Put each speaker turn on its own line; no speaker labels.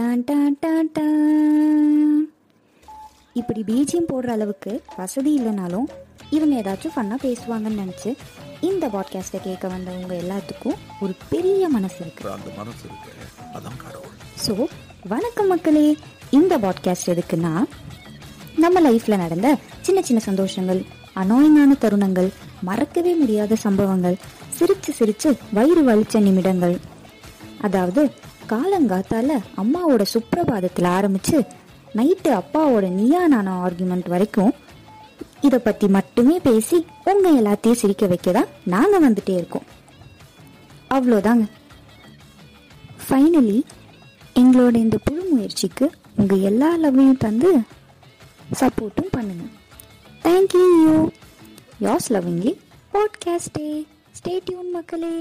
Don டான் டான் டான். இப்படி பீஜியம் போடுற அளவுக்கு வசதி இல்லைனாலும் இவங்க ஏதாச்சும் ஃபன்னாக பேசுவாங்கன்னு நினச்சி இந்த பாட்காஸ்ட்டை கேட்க வந்தவங்க எல்லாத்துக்கும் ஒரு பெரிய மனசு இருக்கு.
அந்த மனசு இருக்கு. அதான் கடவுள்.
ஸோ வணக்கம் மக்களே. இந்த பாட்காஸ்ட் எதுக்குன்னா நம்ம லைஃப்பில் நடந்த சின்ன சின்ன சந்தோஷங்கள் அனோயிங்கான தருணங்கள் மறக்கவே முடியாத சம்பவங்கள் சிரிச்சு சிரிச்சு வயிறு வலிச்ச நிமிடங்கள். அதாவது காலங்காத்தால அம்மாவோட சுப்பிரபாதத்தில் ஆரம்பித்து நைட்டு அப்பாவோட நீயா நானா ஆர்குமெண்ட் வரைக்கும் இதை பற்றி மட்டுமே பேசி உங்கள் எல்லாத்தையும் சிரிக்க வைக்க தான் நாங்கள் வந்துட்டே இருக்கோம். அவ்வளோதாங்க. ஃபைனலி எங்களோட இந்த புது முயற்சிக்கு உங்கள் எல்லா லவ்வையும் தந்து சப்போர்ட்டும் பண்ணுங்க. தேங்க்யூ யாஸ் லவ்விங்லி பாட்காஸ்டே ஸ்டேட்யூன் மக்களே.